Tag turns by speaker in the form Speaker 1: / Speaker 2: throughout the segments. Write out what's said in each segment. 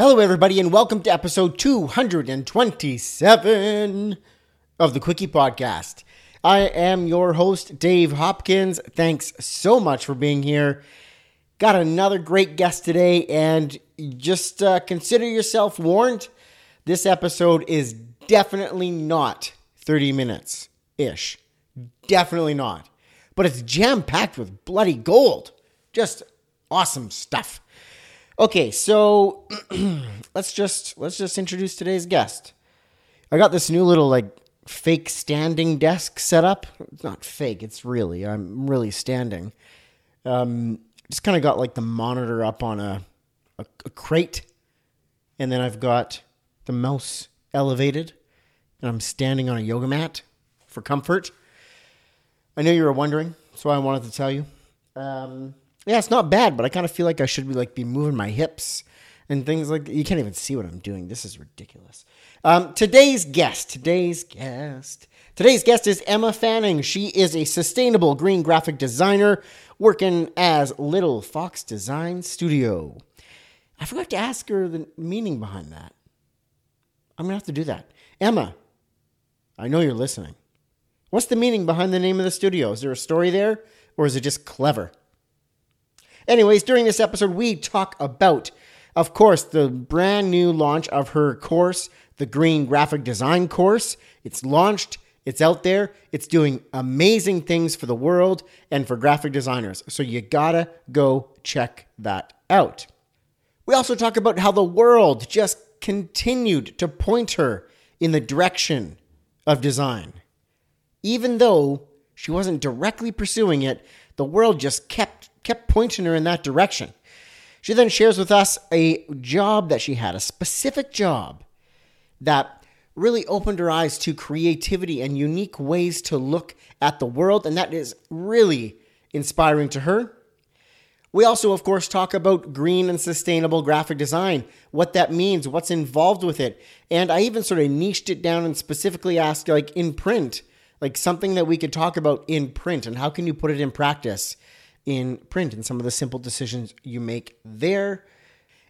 Speaker 1: Hello, everybody, and welcome to episode 227 of the Quickie Podcast. I am your host, Dave Hopkins. Thanks so much for being here. Got another great guest today, and just uh, consider yourself warned. This episode is definitely not 30 minutes ish. Definitely not. But it's jam packed with bloody gold. Just awesome stuff. Okay, so let's just let's just introduce today's guest. I got this new little like fake standing desk set up. It's not fake, it's really I'm really standing. Um just kind of got like the monitor up on a, a a crate and then I've got the mouse elevated and I'm standing on a yoga mat for comfort. I know you were wondering, so I wanted to tell you. Um, yeah, it's not bad, but I kind of feel like I should be like be moving my hips and things like you can't even see what I'm doing. This is ridiculous. Um, today's guest, today's guest, today's guest is Emma Fanning. She is a sustainable green graphic designer working as Little Fox Design Studio. I forgot to ask her the meaning behind that. I'm gonna have to do that. Emma, I know you're listening. What's the meaning behind the name of the studio? Is there a story there, or is it just clever? Anyways, during this episode, we talk about, of course, the brand new launch of her course, the Green Graphic Design course. It's launched, it's out there, it's doing amazing things for the world and for graphic designers. So you gotta go check that out. We also talk about how the world just continued to point her in the direction of design. Even though she wasn't directly pursuing it, the world just kept kept pointing her in that direction. She then shares with us a job that she had, a specific job that really opened her eyes to creativity and unique ways to look at the world, and that is really inspiring to her. We also, of course, talk about green and sustainable graphic design, what that means, what's involved with it. And I even sort of niched it down and specifically asked, like in print, like something that we could talk about in print and how can you put it in practice in print and some of the simple decisions you make there.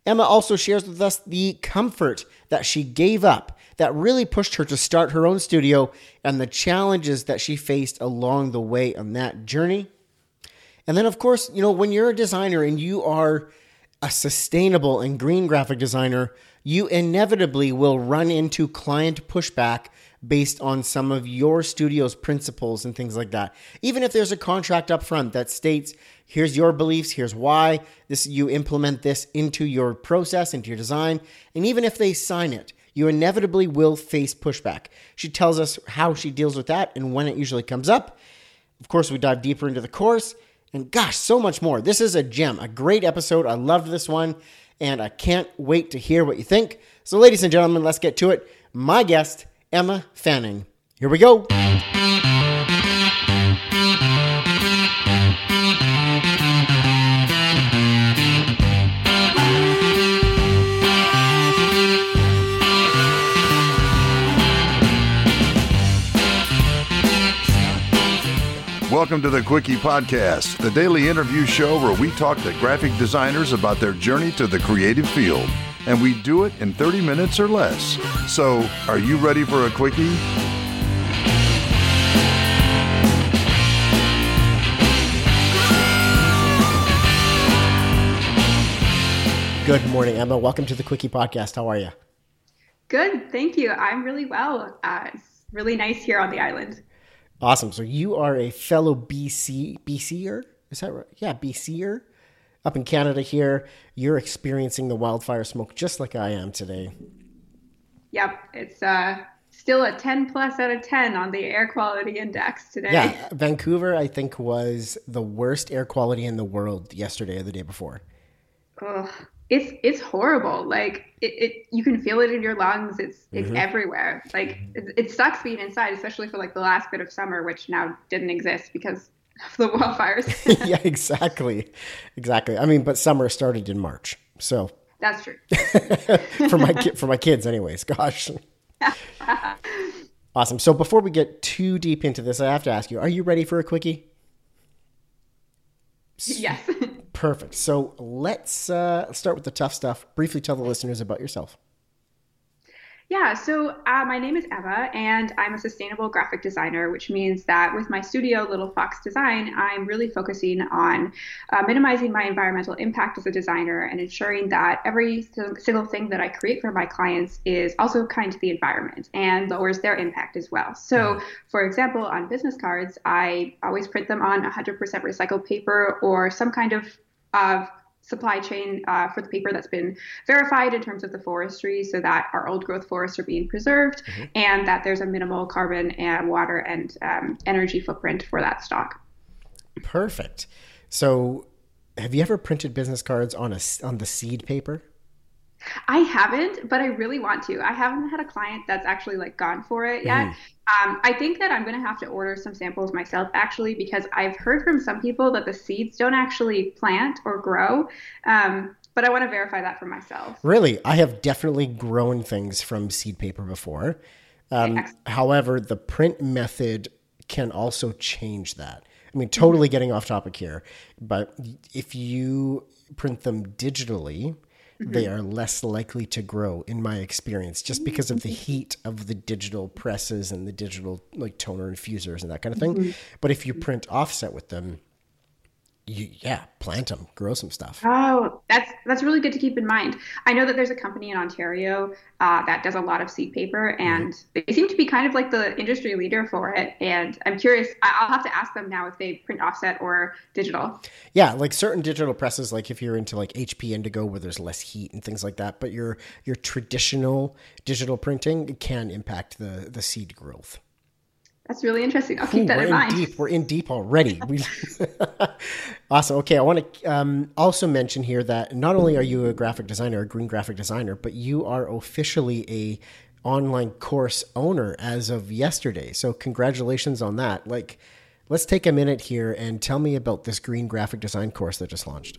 Speaker 1: Emma also shares with us the comfort that she gave up that really pushed her to start her own studio and the challenges that she faced along the way on that journey. And then, of course, you know, when you're a designer and you are a sustainable and green graphic designer, you inevitably will run into client pushback based on some of your studio's principles and things like that. Even if there's a contract up front that states, here's your beliefs, here's why, this you implement this into your process, into your design, and even if they sign it, you inevitably will face pushback. She tells us how she deals with that and when it usually comes up. Of course, we dive deeper into the course and gosh, so much more. This is a gem, a great episode. I loved this one, and I can't wait to hear what you think. So, ladies and gentlemen, let's get to it. My guest, Emma Fanning. Here we go.
Speaker 2: Welcome to the Quickie Podcast, the daily interview show where we talk to graphic designers about their journey to the creative field. And we do it in 30 minutes or less. So, are you ready for a Quickie?
Speaker 1: Good morning, Emma. Welcome to the Quickie Podcast. How are you?
Speaker 3: Good, thank you. I'm really well. Uh, it's really nice here on the island.
Speaker 1: Awesome. So you are a fellow BC BCer? Is that right? Yeah, BCer up in Canada here. You're experiencing the wildfire smoke just like I am today.
Speaker 3: Yep, it's uh, still a 10 plus out of 10 on the air quality index today.
Speaker 1: Yeah, Vancouver I think was the worst air quality in the world yesterday or the day before.
Speaker 3: Ugh. It's it's horrible. Like it, it, you can feel it in your lungs. It's it's
Speaker 1: Mm-hmm.
Speaker 3: everywhere. Like it, it sucks being inside, especially for like the last bit of summer, which now didn't exist because of the wildfires.
Speaker 1: yeah, exactly. Exactly. I mean, but summer started in March. So
Speaker 3: That's true.
Speaker 1: for my ki- for my kids anyways. Gosh. awesome. So before we get too deep into this, I have to ask you, are you ready for a quickie?
Speaker 3: Yes.
Speaker 1: Perfect. So let's uh, start with the tough stuff. Briefly tell the listeners about yourself.
Speaker 3: Yeah, so uh, my name is Emma, and I'm a sustainable graphic designer, which means that with my studio, Little Fox Design, I'm really focusing on uh, minimizing my environmental impact as a designer and ensuring that every single thing that I create for my clients is also kind to the environment and lowers their impact as well. So, mm-hmm. for example, on business cards, I always print them on 100% recycled paper or some kind of of supply chain uh, for the paper that's been verified in terms of the forestry so that our old growth forests are being preserved mm-hmm. and that there's a minimal carbon and water and um, energy footprint for that stock.
Speaker 1: Perfect. So, have you ever printed business cards on a on the seed paper?
Speaker 3: I haven't, but I really want to. I haven't had a client that's actually like gone for it yet. Mm. Um, I think that I'm going to have to order some samples myself actually because I've heard from some people that the seeds don't actually plant or grow. Um, but I want to verify that for myself.
Speaker 1: Really, I have definitely grown things from seed paper before. Um, however, the print method can also change that. I mean, totally mm-hmm. getting off topic here, but if you print them digitally, they are less likely to grow in my experience just because of the heat of the digital presses and the digital like toner infusers and that kind of thing. Mm-hmm. But if you print offset with them, you, yeah, plant them, grow some stuff.
Speaker 3: Oh, that's that's really good to keep in mind. I know that there's a company in Ontario uh, that does a lot of seed paper, and mm-hmm. they seem to be kind of like the industry leader for it. And I'm curious. I'll have to ask them now if they print offset or digital.
Speaker 1: Yeah, like certain digital presses, like if you're into like HP Indigo, where there's less heat and things like that. But your your traditional digital printing can impact the the seed growth.
Speaker 3: That's really interesting. I'll keep Ooh, that in, in mind.
Speaker 1: Deep. We're in deep already. awesome. Okay, I want to um, also mention here that not only are you a graphic designer, a green graphic designer, but you are officially a online course owner as of yesterday. So congratulations on that. Like, let's take a minute here and tell me about this green graphic design course that just launched.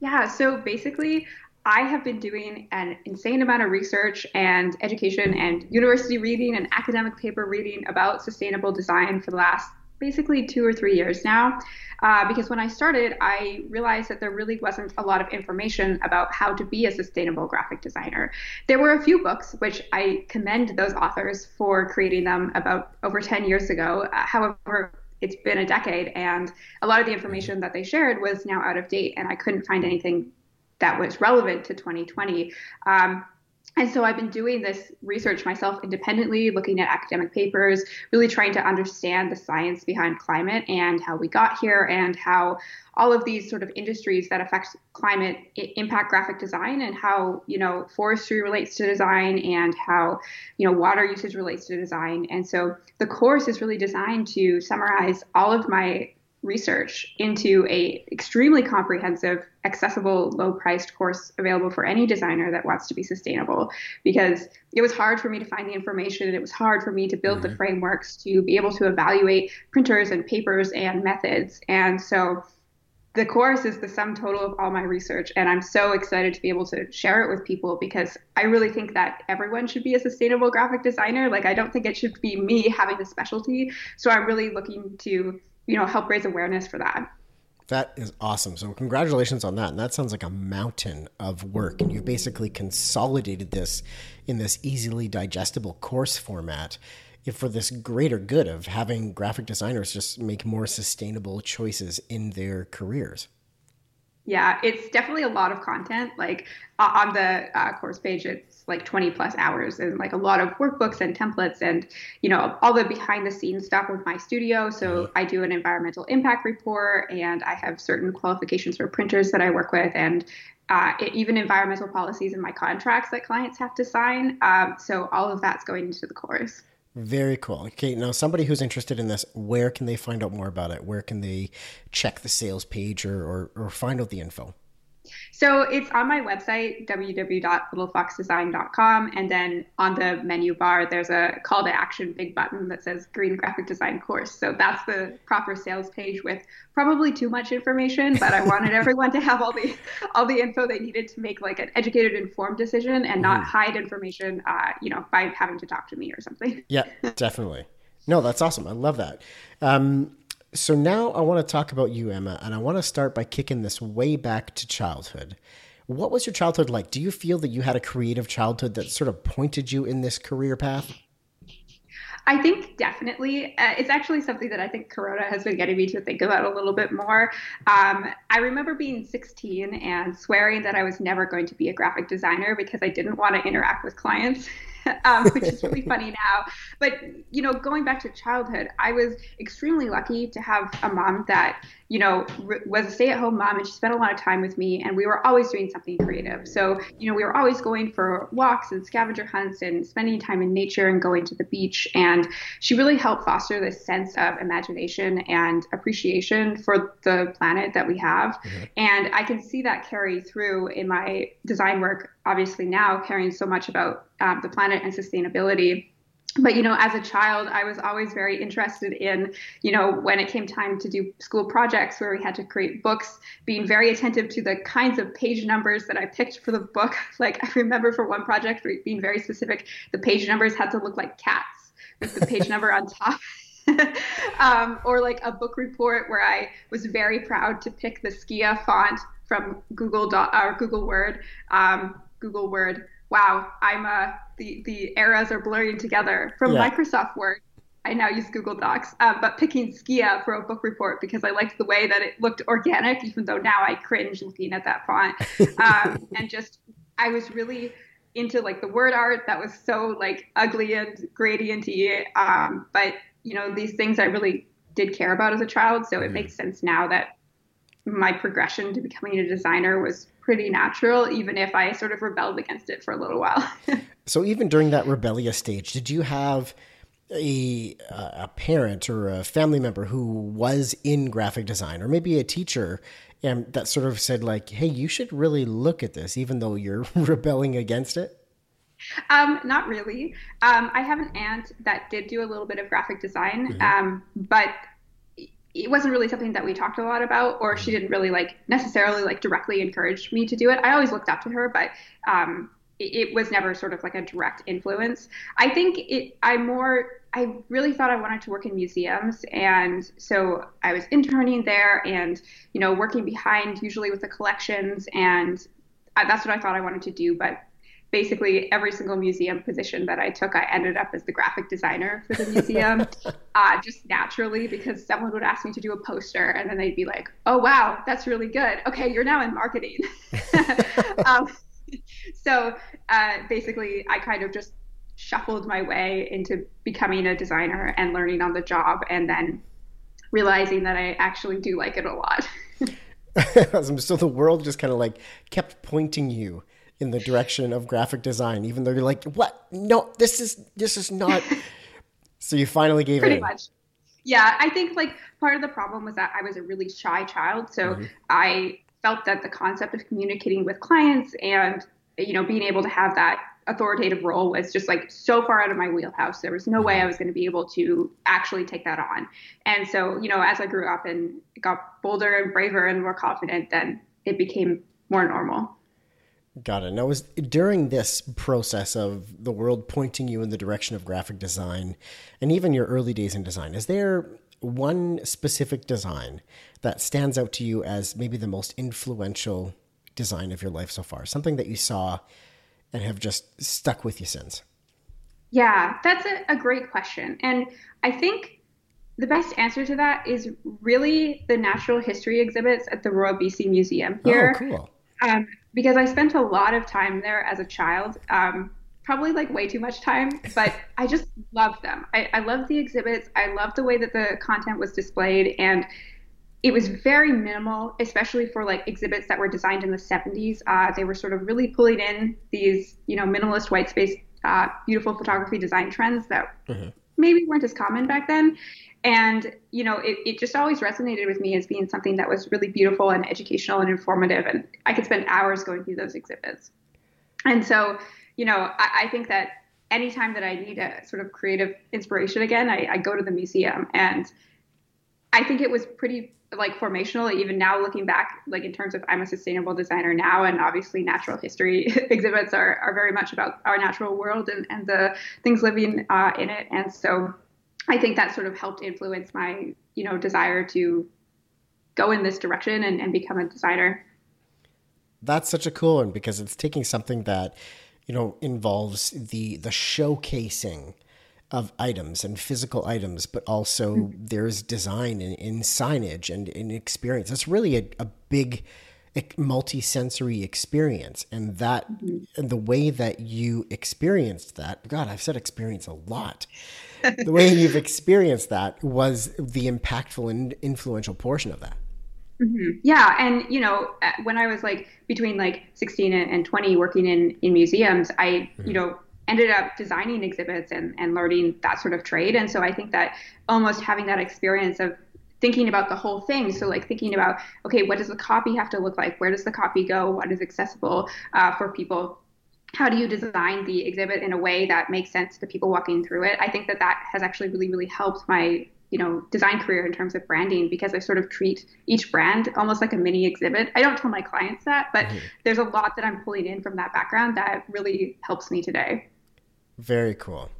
Speaker 3: Yeah, so basically, I have been doing an insane amount of research and education and university reading and academic paper reading about sustainable design for the last basically two or three years now. Uh, because when I started, I realized that there really wasn't a lot of information about how to be a sustainable graphic designer. There were a few books, which I commend those authors for creating them about over 10 years ago. Uh, however, it's been a decade, and a lot of the information that they shared was now out of date, and I couldn't find anything that was relevant to 2020. Um, and so I've been doing this research myself independently, looking at academic papers, really trying to understand the science behind climate and how we got here and how all of these sort of industries that affect climate impact graphic design and how, you know, forestry relates to design and how, you know, water usage relates to design. And so the course is really designed to summarize all of my research into a extremely comprehensive accessible low priced course available for any designer that wants to be sustainable. Because it was hard for me to find the information and it was hard for me to build mm-hmm. the frameworks to be able to evaluate printers and papers and methods. And so the course is the sum total of all my research and i'm so excited to be able to share it with people because i really think that everyone should be a sustainable graphic designer. Like i don't think it should be me having the specialty. So i'm really looking to you know help raise awareness for that
Speaker 1: that is awesome. So congratulations on that. And that sounds like a mountain of work. And you've basically consolidated this in this easily digestible course format for this greater good of having graphic designers just make more sustainable choices in their careers.
Speaker 3: Yeah, it's definitely a lot of content. Like uh, on the uh, course page, it's like 20 plus hours and like a lot of workbooks and templates and, you know, all the behind the scenes stuff with my studio. So. I do an environmental impact report and I have certain qualifications for printers that I work with and uh, it, even environmental policies in my contracts that clients have to sign. Um, so all of that's going into the course.
Speaker 1: Very cool. Okay, now somebody who's interested in this, where can they find out more about it? Where can they check the sales page or, or, or find out the info?
Speaker 3: So it's on my website, www.littlefoxdesign.com. And then on the menu bar, there's a call to action big button that says Green Graphic Design Course. So that's the proper sales page with probably too much information, but I wanted everyone to have all the all the info they needed to make like an educated, informed decision and not mm. hide information, uh, you know, by having to talk to me or something.
Speaker 1: Yeah, definitely. No, that's awesome. I love that. Um, So now I want to talk about you, Emma, and I want to start by kicking this way back to childhood. What was your childhood like? Do you feel that you had a creative childhood that sort of pointed you in this career path?
Speaker 3: I think definitely. Uh, it's actually something that I think Corona has been getting me to think about a little bit more. Um, I remember being 16 and swearing that I was never going to be a graphic designer because I didn't want to interact with clients. um, which is really funny now. But you know, going back to childhood, I was extremely lucky to have a mom that you know was a stay-at-home mom, and she spent a lot of time with me, and we were always doing something creative. So you know, we were always going for walks and scavenger hunts and spending time in nature and going to the beach. And she really helped foster this sense of imagination and appreciation for the planet that we have. Mm-hmm. And I can see that carry through in my design work obviously now caring so much about um, the planet and sustainability but you know as a child i was always very interested in you know when it came time to do school projects where we had to create books being very attentive to the kinds of page numbers that i picked for the book. Like i remember for one project being very specific the page numbers had to look like cats with the page number on top. Um, or like a book report where i was very proud to pick the skia font from google dot or google word. Um, Google Word. Wow, I'm uh, the the eras are blurring together from yeah. Microsoft Word. I now use Google Docs, um, but picking Skia for a book report because I liked the way that it looked organic, even though now I cringe looking at that font. Um, and just, I was really into like the word art that was so like ugly and gradienty. Um, but you know, these things I really did care about as a child, so it mm-hmm. makes sense now that my progression to becoming a designer was pretty natural, even if I sort of rebelled against it for a little while.
Speaker 1: so even during that rebellious stage, did you have a a parent or a family member who was in graphic design, or maybe a teacher, and that sort of said like, "Hey, you should really look at this, even though you're rebelling against it."
Speaker 3: Um, not really. Um, I have an aunt that did do a little bit of graphic design, mm-hmm. um, but it wasn't really something that we talked a lot about or she didn't really like necessarily like directly encourage me to do it. I always looked up to her but um, it, it, was never sort of like a direct influence. I think it i more i really thought i wanted to work in museums and so i was interning there and you know working behind usually with the collections and I, that's what i thought i wanted to do but basically every single museum position that I took, I ended up as the graphic designer for the museum, uh, just naturally because someone would ask me to do a poster and then they'd be like, "Oh wow, that's really good. Okay, you're now in marketing." um, so uh, basically, I kind of just shuffled my way into becoming a designer and learning on the job, and then realizing that I actually do like it a lot.
Speaker 1: so the world just kind of like kept pointing you in the direction of graphic design, even though you're like, what? No, this is this is not. so you finally gave
Speaker 3: Pretty
Speaker 1: in.
Speaker 3: much. Yeah, I think like part of the problem was that I was a really shy child, so mm-hmm. I felt that the concept of communicating with clients and you know being able to have that authoritative role was just like so far out of my wheelhouse. There was no way I was going to be able to actually take that on. And so, you know, as I grew up and got bolder and braver and more confident, then it became more normal.
Speaker 1: Got it. Now, was during this process of the world pointing you in the direction of graphic design, and even your early days in design, is there one specific design that stands out to you as maybe the most influential design of your life so far? Something that you saw and have just stuck with you since?
Speaker 3: Yeah, that's a, a great question. And I think the best answer to that is really the natural history exhibits at the Royal BC Museum here.
Speaker 1: Oh, cool.
Speaker 3: Um, because I spent a lot of time there as a child. Um, probably like way too much time, but I just loved them. I, I loved the exhibits. I loved the way that the content was displayed, and it was very minimal, especially for like exhibits that were designed in the 70s. Uh, they were sort of really pulling in these, you know, minimalist white space, uh, beautiful photography design trends that mm-hmm. maybe weren't as common back then. And, you know, it, it just always resonated with me as being something that was really beautiful and educational and informative. And I could spend hours going through those exhibits. And so, you know, I, I think that anytime that I need a sort of creative inspiration again, I, I go to the museum. And I think it was pretty like formational even now looking back like in terms of i'm a sustainable designer now and obviously natural history exhibits are, are very much about our natural world and, and the things living uh, in it and so I think that sort of helped influence my, you know, desire to go in this direction and, and become a designer.
Speaker 1: That's such a cool one because it's taking something that, you know, involves the the showcasing of items and physical items, but also mm-hmm. there's design in, in signage and in experience. It's really a, a big multi-sensory experience and that mm-hmm. and the way that you experienced that god i've said experience a lot the way you've experienced that was the impactful and influential portion of that
Speaker 3: mm-hmm. yeah and you know uh, when i was like between like 16 and 20 working in in museums i mm-hmm. you know ended up designing exhibits and, and learning that sort of trade and so i think that almost having that experience of thinking about the whole thing. So like thinking about, okay, what does the copy have to look like? Where does the copy go? What is accessible uh, for people? How do you design the exhibit in a way that makes sense to people walking through it? I think that that has actually really, really helped my you know design career in terms of branding because I sort of treat each brand almost like a mini exhibit. I don't tell my clients that, but mm-hmm. there's a lot that I'm pulling in from that background that really helps me today.
Speaker 1: Very cool.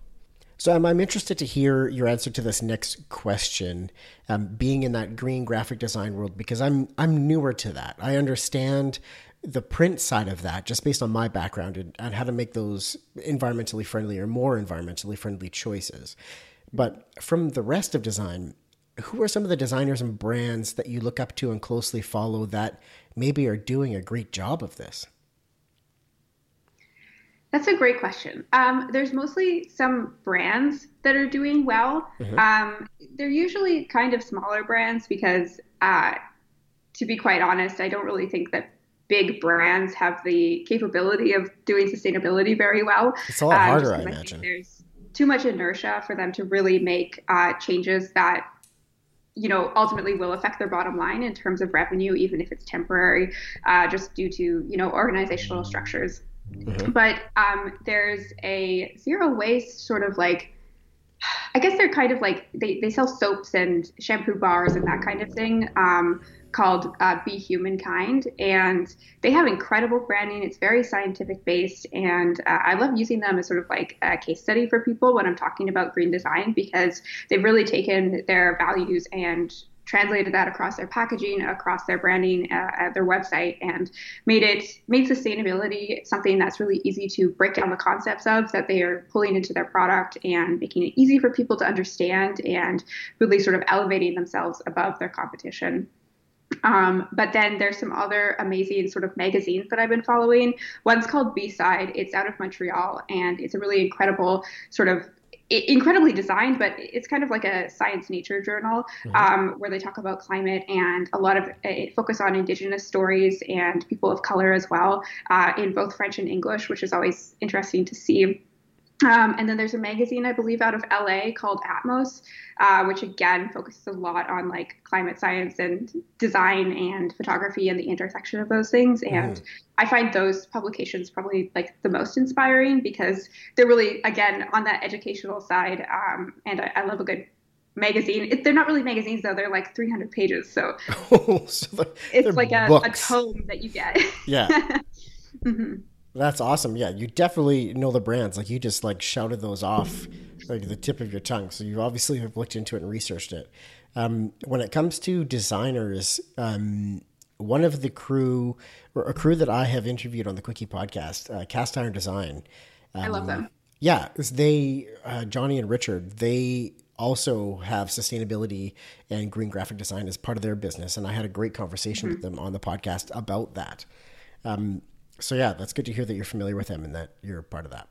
Speaker 1: So um, I'm interested to hear your answer to this next question. Um, being in that green graphic design world, because I'm I'm newer to that. I understand the print side of that just based on my background and, and how to make those environmentally friendly or more environmentally friendly choices. But from the rest of design, who are some of the designers and brands that you look up to and closely follow that maybe are doing a great job of this?
Speaker 3: That's a great question. Um, there's mostly some brands that are doing well. Mm-hmm. Um, they're usually kind of smaller brands because, uh, to be quite honest, I don't really think that big brands have the capability of doing sustainability very well.
Speaker 1: It's a lot uh, harder, I imagine.
Speaker 3: There's too much inertia for them to really make uh, changes that you know ultimately will affect their bottom line in terms of revenue even if it's temporary uh, just due to you know organizational structures Mm-hmm. But um, there's a zero waste sort of like, I guess they're kind of like they, they sell soaps and shampoo bars and that kind of thing um, called uh, by Humankind. And they have incredible branding. It's very scientific based. And uh, I love using them as sort of like a case study for people when I'm talking about green design because they've really taken their values and translated that across their packaging, across their branding, uh, at their website, and made it made sustainability something that's really easy to break down the concepts of that they are pulling into their product and making it easy for people to understand and really sort of elevating themselves above their competition. Um, but then there's some other amazing sort of magazines that I've been following. One's called Beside. It's out of Montreal, and it's a really incredible sort of incredibly designed, but it's kind of like a science nature journal mm-hmm. um, where they talk about climate and a lot of it focus on indigenous stories and people of color as well uh, in both French and English, which is always interesting to see. Um, and then there's a magazine, I believe, out of LA called Atmos, uh, which again focuses a lot on like climate science and design and photography and the intersection of those things. And mm. I find those publications probably like the most inspiring because they're really, again, on that educational side. Um, and I, I, love a good magazine. It, they're not really magazines though; they're like 300 pages, so, oh, so they're, it's they're like a, a, tome that you get.
Speaker 1: Yeah. mm-hmm. That's awesome. Yeah, you definitely know the brands. Like you just like shouted those off like the tip of your tongue. So you obviously have looked into it and researched it. Um, when it comes to designers, um, one of the crew or a crew that I have interviewed on the Quickie podcast, uh, Cast Iron Design.
Speaker 3: Um, I love them.
Speaker 1: Yeah, they uh, Johnny and Richard. They also have sustainability and green graphic design as part of their business, and I had a great conversation mm-hmm. with them on the podcast about that. Um, so yeah, that's good to hear that you're familiar with them and that you're part of that.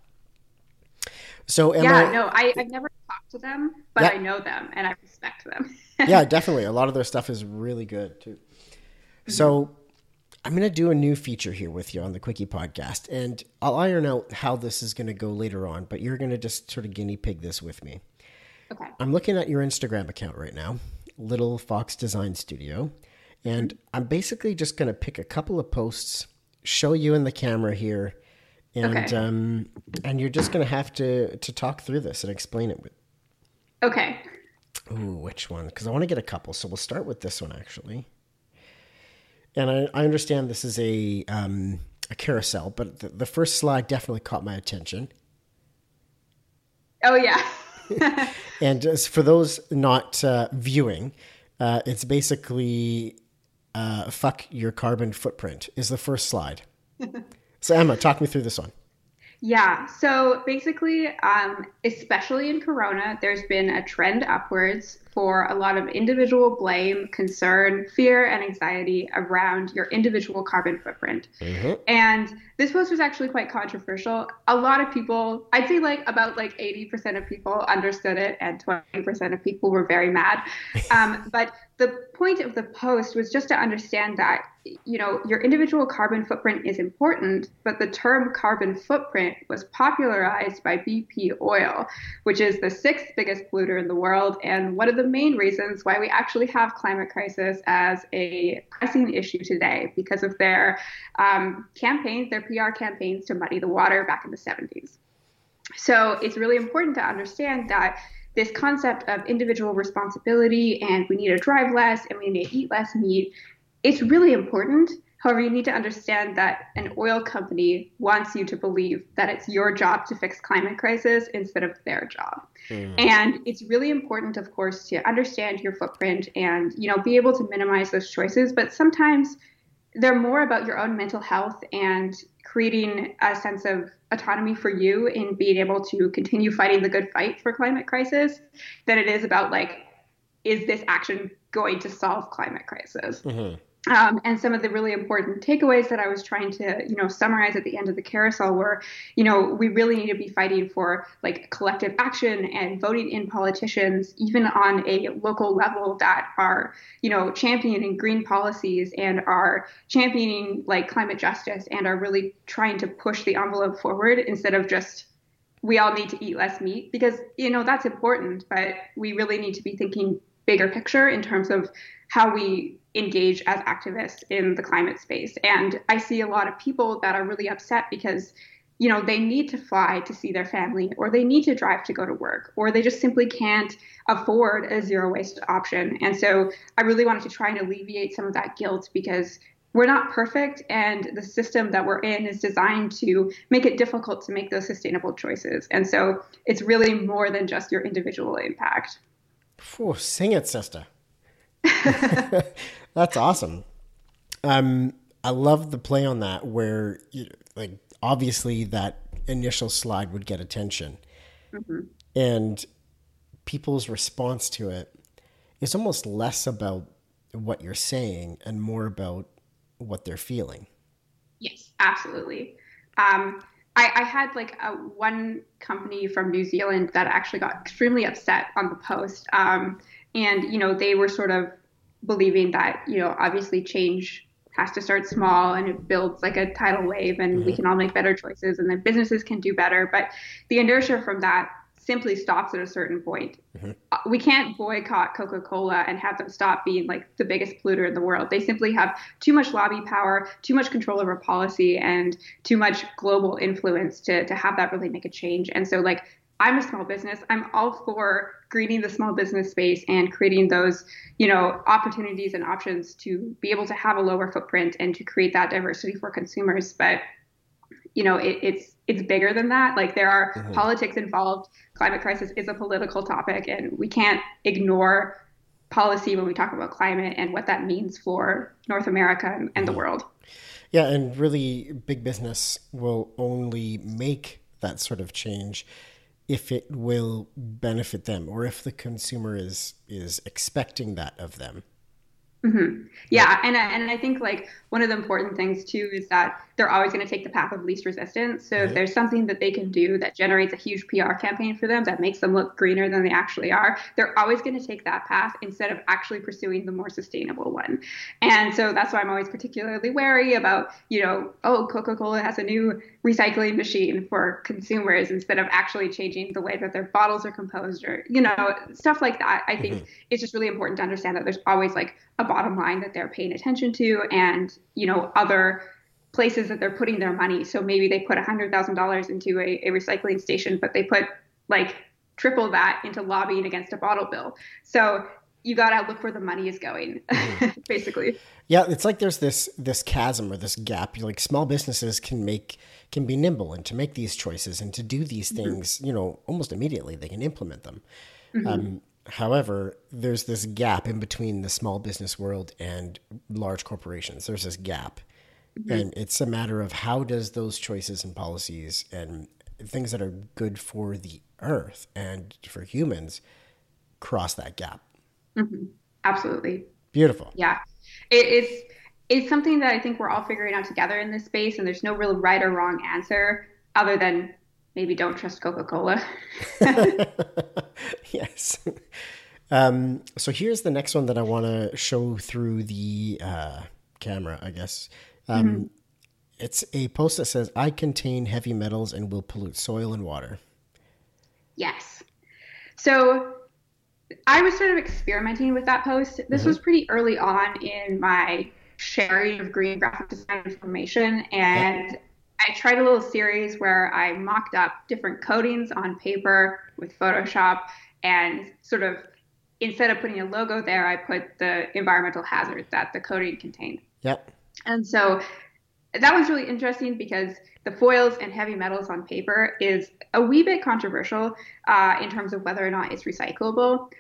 Speaker 1: So
Speaker 3: yeah, no, I, I've never talked to them, but yeah. I know them and I respect them.
Speaker 1: yeah, definitely. A lot of their stuff is really good too. Mm-hmm. So I'm going to do a new feature here with you on the Quickie podcast, and I'll iron out how this is going to go later on. But you're going to just sort of guinea pig this with me.
Speaker 3: Okay.
Speaker 1: I'm looking at your Instagram account right now, Little Fox Design Studio, and mm-hmm. I'm basically just going to pick a couple of posts show you in the camera here, and okay. um, and you're just gonna have to to talk through this and explain it.
Speaker 3: With okay.
Speaker 1: Ooh, which one? Because I want to get a couple. So we'll start with this one actually. And I, I understand this is a um, a carousel, but the, the first slide definitely caught my attention.
Speaker 3: Oh yeah.
Speaker 1: and just for those not uh, viewing, uh, it's basically uh, fuck your carbon footprint is the first slide. so Emma, talk me through this one.
Speaker 3: Yeah. So basically, um, especially in Corona, there's been a trend upwards for a lot of individual blame, concern, fear, and anxiety around your individual carbon footprint. Mm-hmm. And this post was actually quite controversial. A lot of people, I'd say like about like 80% of people understood it, and 20% of people were very mad. Um, but the point of the post was just to understand that you know your individual carbon footprint is important but the term carbon footprint was popularized by bp oil which is the sixth biggest polluter in the world and one of the main reasons why we actually have climate crisis as a pressing issue today because of their um, campaigns their pr campaigns to muddy the water back in the 70s so it's really important to understand that this concept of individual responsibility and we need to drive less and we need to eat less meat, it's really important. However, you need to understand that an oil company wants you to believe that it's your job to fix climate crisis instead of their job. Mm. And it's really important, of course, to understand your footprint and, you know, be able to minimize those choices. But sometimes they're more about your own mental health and creating a sense of autonomy for you in being able to continue fighting the good fight for climate crisis than it is about like is this action going to solve climate crisis mm-hmm. Um, and some of the really important takeaways that I was trying to, you know, summarize at the end of the carousel were, you know, we really need to be fighting for like collective action and voting in politicians, even on a local level that are, you know, championing green policies and are championing like climate justice and are really trying to push the envelope forward instead of just we all need to eat less meat. Because you know that's important, but we really need to be thinking bigger picture in terms of how we engage as activists in the climate space. And I see a lot of people that are really upset because you know they need to fly to see their family or they need to drive to go to work or they just simply can't afford a zero waste option. And so i really wanted to try and alleviate some of that guilt because we're not perfect and the system that we're in is designed to make it difficult to make those sustainable choices. And so it's really more than just your individual impact.
Speaker 1: Sing it sister That's awesome. Um, I love the play on that where, you know, like, obviously that initial slide would get attention, mm-hmm. and people's response to it is almost less about what you're saying and more about what they're feeling.
Speaker 3: Yes, absolutely. Um, I, I, had like a, one company from New Zealand that actually got extremely upset on the post. Um, and, you know, they were sort of believing that you know obviously change has to start small and it builds like a tidal wave and mm-hmm. we can all make better choices and then businesses can do better but the inertia from that simply stops at a certain point mm-hmm. Uh, we can't boycott coca-cola and have them stop being like the biggest polluter in the world they simply have too much lobby power too much control over policy and too much global influence to, to have that really make a change and so like I'm a small business. I'm all for greening the small business space and creating those, you know, opportunities and options to be able to have a lower footprint and to create that diversity for consumers. But, you know, it, it's it's bigger than that. Like there are mm-hmm. politics involved. Climate crisis is a political topic, and we can't ignore policy when we talk about climate and what that means for North America and, and mm-hmm. the world.
Speaker 1: Yeah, and really, big business will only make that sort of change if it will benefit them or if the consumer is is expecting that of them
Speaker 3: Mm-hmm. Yeah, and and I think like one of the important things too is that they're always going to take the path of least resistance. So mm-hmm. if there's something that they can do that generates a huge PR campaign for them that makes them look greener than they actually are, they're always going to take that path instead of actually pursuing the more sustainable one. And so that's why I'm always particularly wary about you know oh Coca-Cola has a new recycling machine for consumers instead of actually changing the way that their bottles are composed or you know stuff like that. I think mm-hmm. it's just really important to understand that there's always like a bottom line that they're paying attention to and you know other places that they're putting their money so maybe they put $100000 into a, a recycling station but they put like triple that into lobbying against a bottle bill so you got to look where the money is going mm-hmm. basically
Speaker 1: yeah it's like there's this this chasm or this gap you like small businesses can make can be nimble and to make these choices and to do these mm-hmm. things, you know, almost immediately. They can implement them. Mm-hmm. Um, however, there's this gap in between the small business world and large corporations. There's this gap. Mm-hmm. And it's a matter of how does those choices and policies and things that are good for the earth and for humans cross that gap.
Speaker 3: Mm-hmm. Absolutely.
Speaker 1: Beautiful.
Speaker 3: Yeah. It, it's it's something that I think we're all figuring out together in this space, and there's no real right or wrong answer other than maybe don't trust Coca Cola.
Speaker 1: yes. Um, so here's the next one that I want to show through the uh, camera, I guess. Um, mm-hmm. It's a post that says, I contain heavy metals and will pollute soil and water.
Speaker 3: Yes. So I was sort of experimenting with that post. This mm-hmm. was pretty early on in my sharing of green graphic design information. And I tried a little series where I mocked up different coatings on paper with Photoshop and sort of instead of putting a logo there, I put the environmental hazard that the coating contained.
Speaker 1: Yep.
Speaker 3: And so that was really interesting because the foils and heavy metals on paper is a wee bit controversial uh, in terms of whether or not it's recyclable.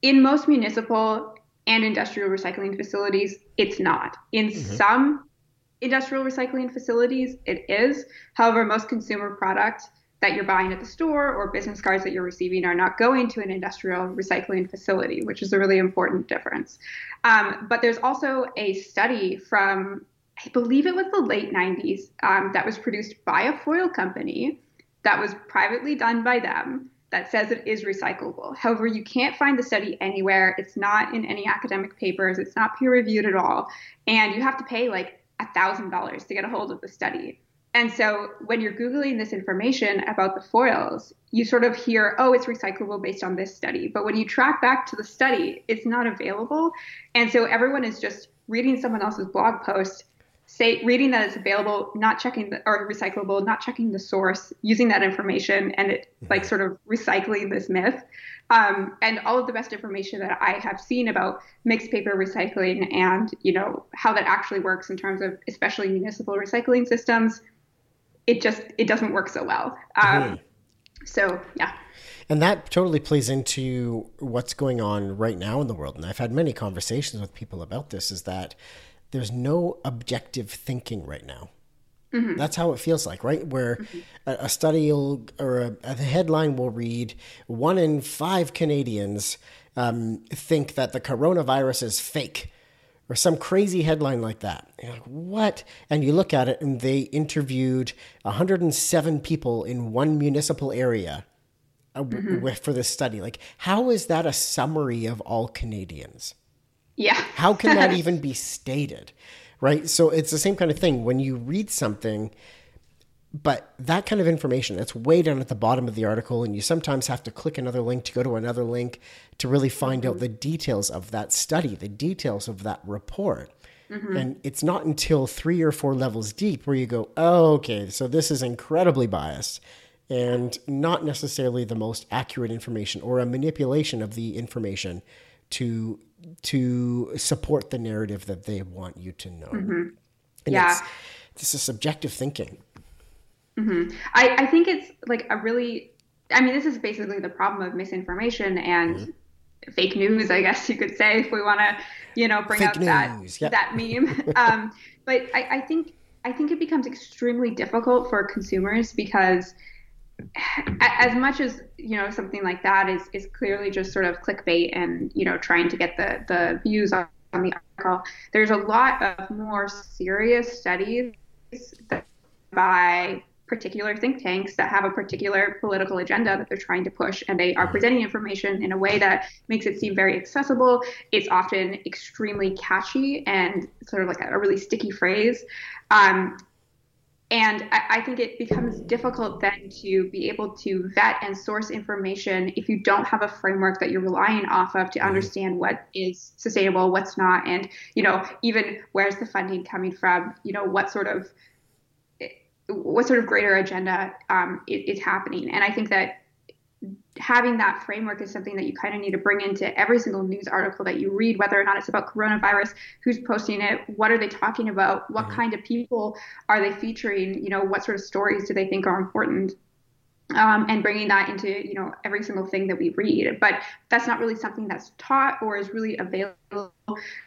Speaker 3: In most municipal and industrial recycling facilities, it's not. In mm-hmm. some industrial recycling facilities, it is. However, most consumer products that you're buying at the store or business cards that you're receiving are not going to an industrial recycling facility, which is a really important difference. Um, but there's also a study from, I believe it was the late 90s, um, that was produced by a foil company that was privately done by them that says it is recyclable. However, you can't find the study anywhere. It's not in any academic papers. It's not peer reviewed at all. And you have to pay like $1,000 to get a hold of the study. And so when you're Googling this information about the foils, you sort of hear, oh, it's recyclable based on this study. But when you track back to the study, it's not available. And so everyone is just reading someone else's blog post say reading that it's available, not checking the, or recyclable, not checking the source, using that information and it like sort of recycling this myth. Um, and all of the best information that I have seen about mixed paper recycling and you know how that actually works in terms of especially municipal recycling systems, it just it doesn't work so well. Um, mm-hmm. So yeah.
Speaker 1: And that totally plays into what's going on right now in the world. And I've had many conversations with people about this. Is that there's no objective thinking right now. Mm-hmm. That's how it feels like, right? Where mm-hmm. a, a, study will, or a, a, headline will read one in five Canadians um, think that the coronavirus is fake, or some crazy headline like that. You're like, what? And you look at it, and they interviewed 107 people in one municipal area uh, mm-hmm. for this study. Like, how is that a summary of all Canadians?
Speaker 3: Yeah.
Speaker 1: How can that even be stated? Right? So it's the same kind of thing when you read something but that kind of information that's way down at the bottom of the article and you sometimes have to click another link to go to another link to really find mm-hmm. out the details of that study the details of that report mm-hmm. and it's not until three or four levels deep where you go oh okay so this is incredibly biased and not necessarily the most accurate information or a manipulation of the information to to support the narrative that they want you to know. Mm-hmm.
Speaker 3: yeah,
Speaker 1: it's, this is subjective thinking.
Speaker 3: Mm-hmm. I, I think it's like a really, I mean, this is basically the problem of misinformation and mm-hmm. fake news, I guess you could say, if we want to, you know, bring fake up news. that yep. that meme. um, but I, I think I think it becomes extremely difficult for consumers because as much as you know something like that is is clearly just sort of clickbait and you know trying to get the the views on, on the article there's a lot of more serious studies by particular think tanks that have a particular political agenda that they're trying to push and they are presenting information in a way that makes it seem very accessible. It's often extremely catchy and sort of like a, really sticky phrase. Um, and I, I, think it becomes difficult then to be able to vet and source information if you don't have a framework that you're relying off of to mm-hmm. understand what is sustainable, what's not, and you know even where's the funding coming from, you know what sort of what sort of greater agenda um, is happening. And I think that having that framework is something that you kind of need to bring into every single news article that you read, whether or not it's about coronavirus, who's posting it, what are they talking about, what mm-hmm. kind of people are they featuring, you know, what sort of stories do they think are important. Um, and bringing that into you know every single thing that we read but that's not really something that's taught or is really available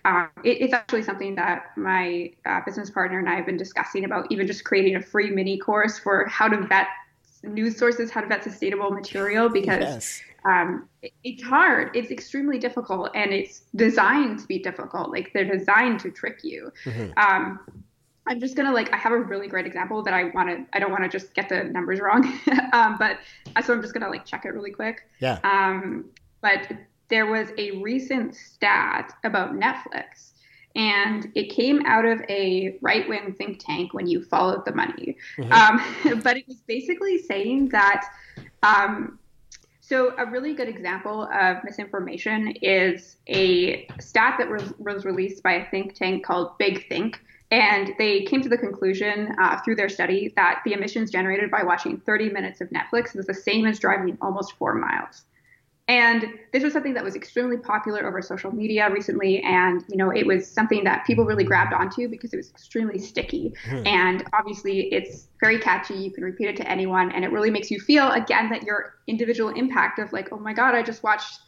Speaker 3: um, it, it's actually something that my uh, business partner and i have been discussing about even just creating a free mini course for how to vet news sources how to vet sustainable material because yes. um, it's hard. It's extremely difficult, and it's designed to be difficult. Like they're designed to trick you. Mm-hmm. Um, I'm just gonna like I have a really great example that I want to I don't want to just get the numbers wrong, um, but so I'm just gonna like check it really quick.
Speaker 1: Yeah.
Speaker 3: Um, but there was a recent stat about Netflix and it came out of a right wing think tank when you followed the money. Mm-hmm. Um, but it was basically saying that. Um, so, a really good example of misinformation is a stat that was, was released by a think tank called Big Think. And they came to the conclusion uh, through their study that the emissions generated by watching 30 minutes of Netflix was the same as driving almost four miles. And this was something that was extremely popular over social media recently. And, you know, it was something that people really grabbed onto because it was extremely sticky. Mm-hmm. And obviously, it's very catchy. You can repeat it to anyone. And it really makes you feel, again, that your individual impact of, like, oh my God, I just watched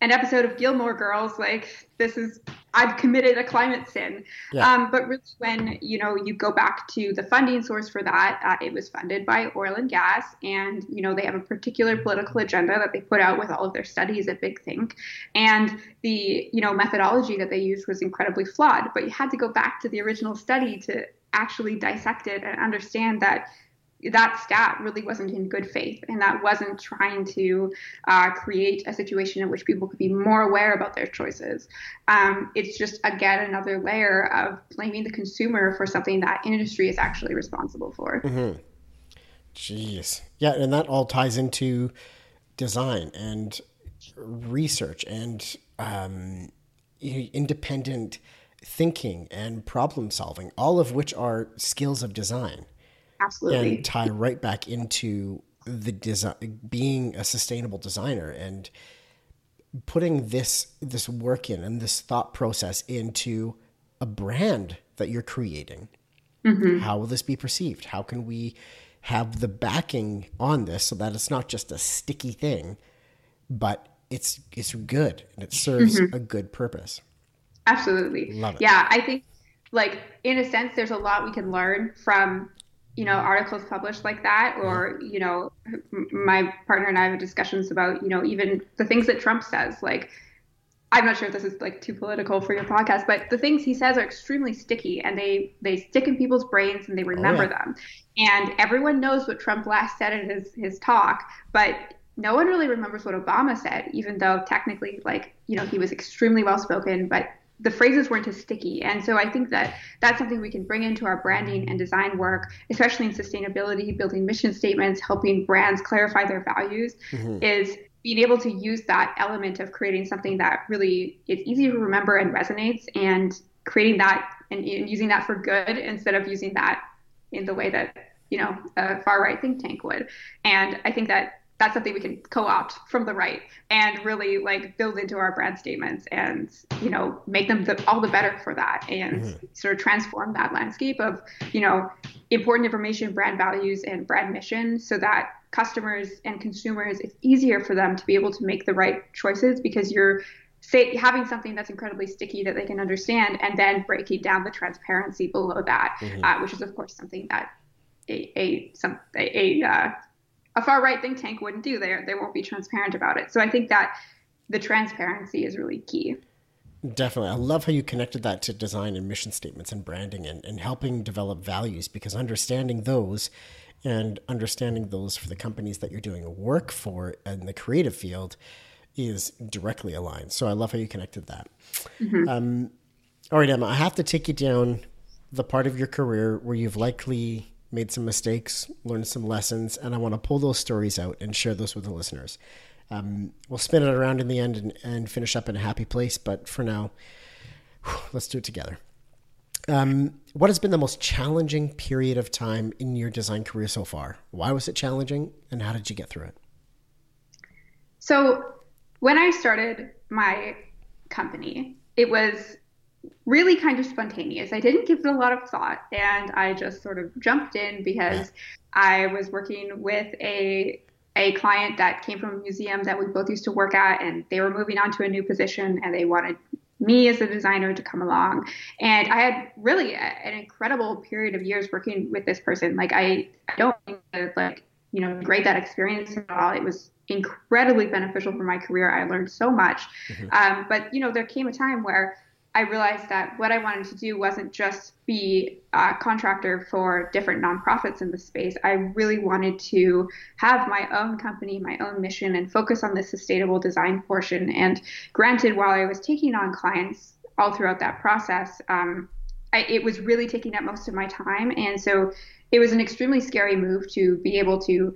Speaker 3: an episode of Gilmore Girls, like this is I've committed a climate sin. Yeah. Um, but really, when you know you go back to the funding source for that, uh, it was funded by oil and gas, and you know they have a particular political agenda that they put out with all of their studies at Big Think, and the you know methodology that they used was incredibly flawed. But you had to go back to the original study to actually dissect it and understand that that stat really wasn't in good faith and that wasn't trying to uh, create a situation in which people could be more aware about their choices. Um, it's just, again, another layer of blaming the consumer for something that industry is actually responsible for.
Speaker 1: Mm-hmm. Jeez. Yeah, and that all ties into design and research and um, independent thinking and problem solving, all of which are skills of design.
Speaker 3: Absolutely.
Speaker 1: And tie right back into the design, being a sustainable designer and putting this this work in and this thought process into a brand that you're creating. Mm-hmm. How will this be perceived? How can we have the backing on this so that it's not just a sticky thing, but it's it's good and it serves mm-hmm. a good purpose.
Speaker 3: Absolutely. Love it. Yeah, I think like in a sense there's a lot we can learn from you know articles published like that or you know my partner and i have discussions about you know even the things that trump says like i'm not sure if this is like too political for your podcast but the things he says are extremely sticky and they they stick in people's brains and they oh, remember oh, yeah. them and everyone knows what trump last said in his his talk but no one really remembers what obama said even though technically like you know he was extremely well spoken but the phrases weren't as sticky. And so I think that that's something we can bring into our branding and design work, especially in sustainability, building mission statements, helping brands clarify their values, mm-hmm. is being able to use that element of creating something that really is easy to remember and resonates and creating that and, and using that for good instead of using that in the way that, you know, a far right think tank would. And I think that that's something we can co-opt from the right and really like build into our brand statements and you know make them the, all the better for that and mm-hmm. sort of transform that landscape of you know important information brand values and brand mission so that customers and consumers it's easier for them to be able to make the right choices because you're say having something that's incredibly sticky that they can understand and then breaking down the transparency below that mm-hmm. uh, which is of course something that a, a some a, a uh, a far right think tank wouldn't do. They they won't be transparent about it. So I think that the transparency is really key.
Speaker 1: Definitely. I love how you connected that to design and mission statements and branding and, and helping develop values because understanding those and understanding those for the companies that you're doing work for in the creative field is directly aligned. So I love how you connected that. Mm-hmm. Um, all right, Emma, I have to take you down the part of your career where you've likely made some mistakes, learned some lessons, and I want to pull those stories out and share those with the listeners. Um, we'll spin it around in the end and, and, finish up in a happy place, but for now, let's do it together. Um, what has been the most challenging period of time in your design career so far? Why was it challenging, and how did you get through it?
Speaker 3: So when I started my company, it was really kind of spontaneous. I didn't give it a lot of thought and I just sort of jumped in because I was working with a a client that came from a museum that we both used to work at and they were moving on to a new position and they wanted me as a designer to come along. And i had really a, an incredible period of years working with this person. Like i, I don't think that like you know grade that experience at all. It was incredibly beneficial for my career. I learned so much. Mm-hmm. um, but you know there came a time where I realized that what I wanted to do wasn't just be a contractor for different nonprofits in the space. I really wanted to have my own company, my own mission, and focus on the sustainable design portion. And granted, while I was taking on clients all throughout that process, um, I, it was really taking up most of my time. And so it was an extremely scary move to be able to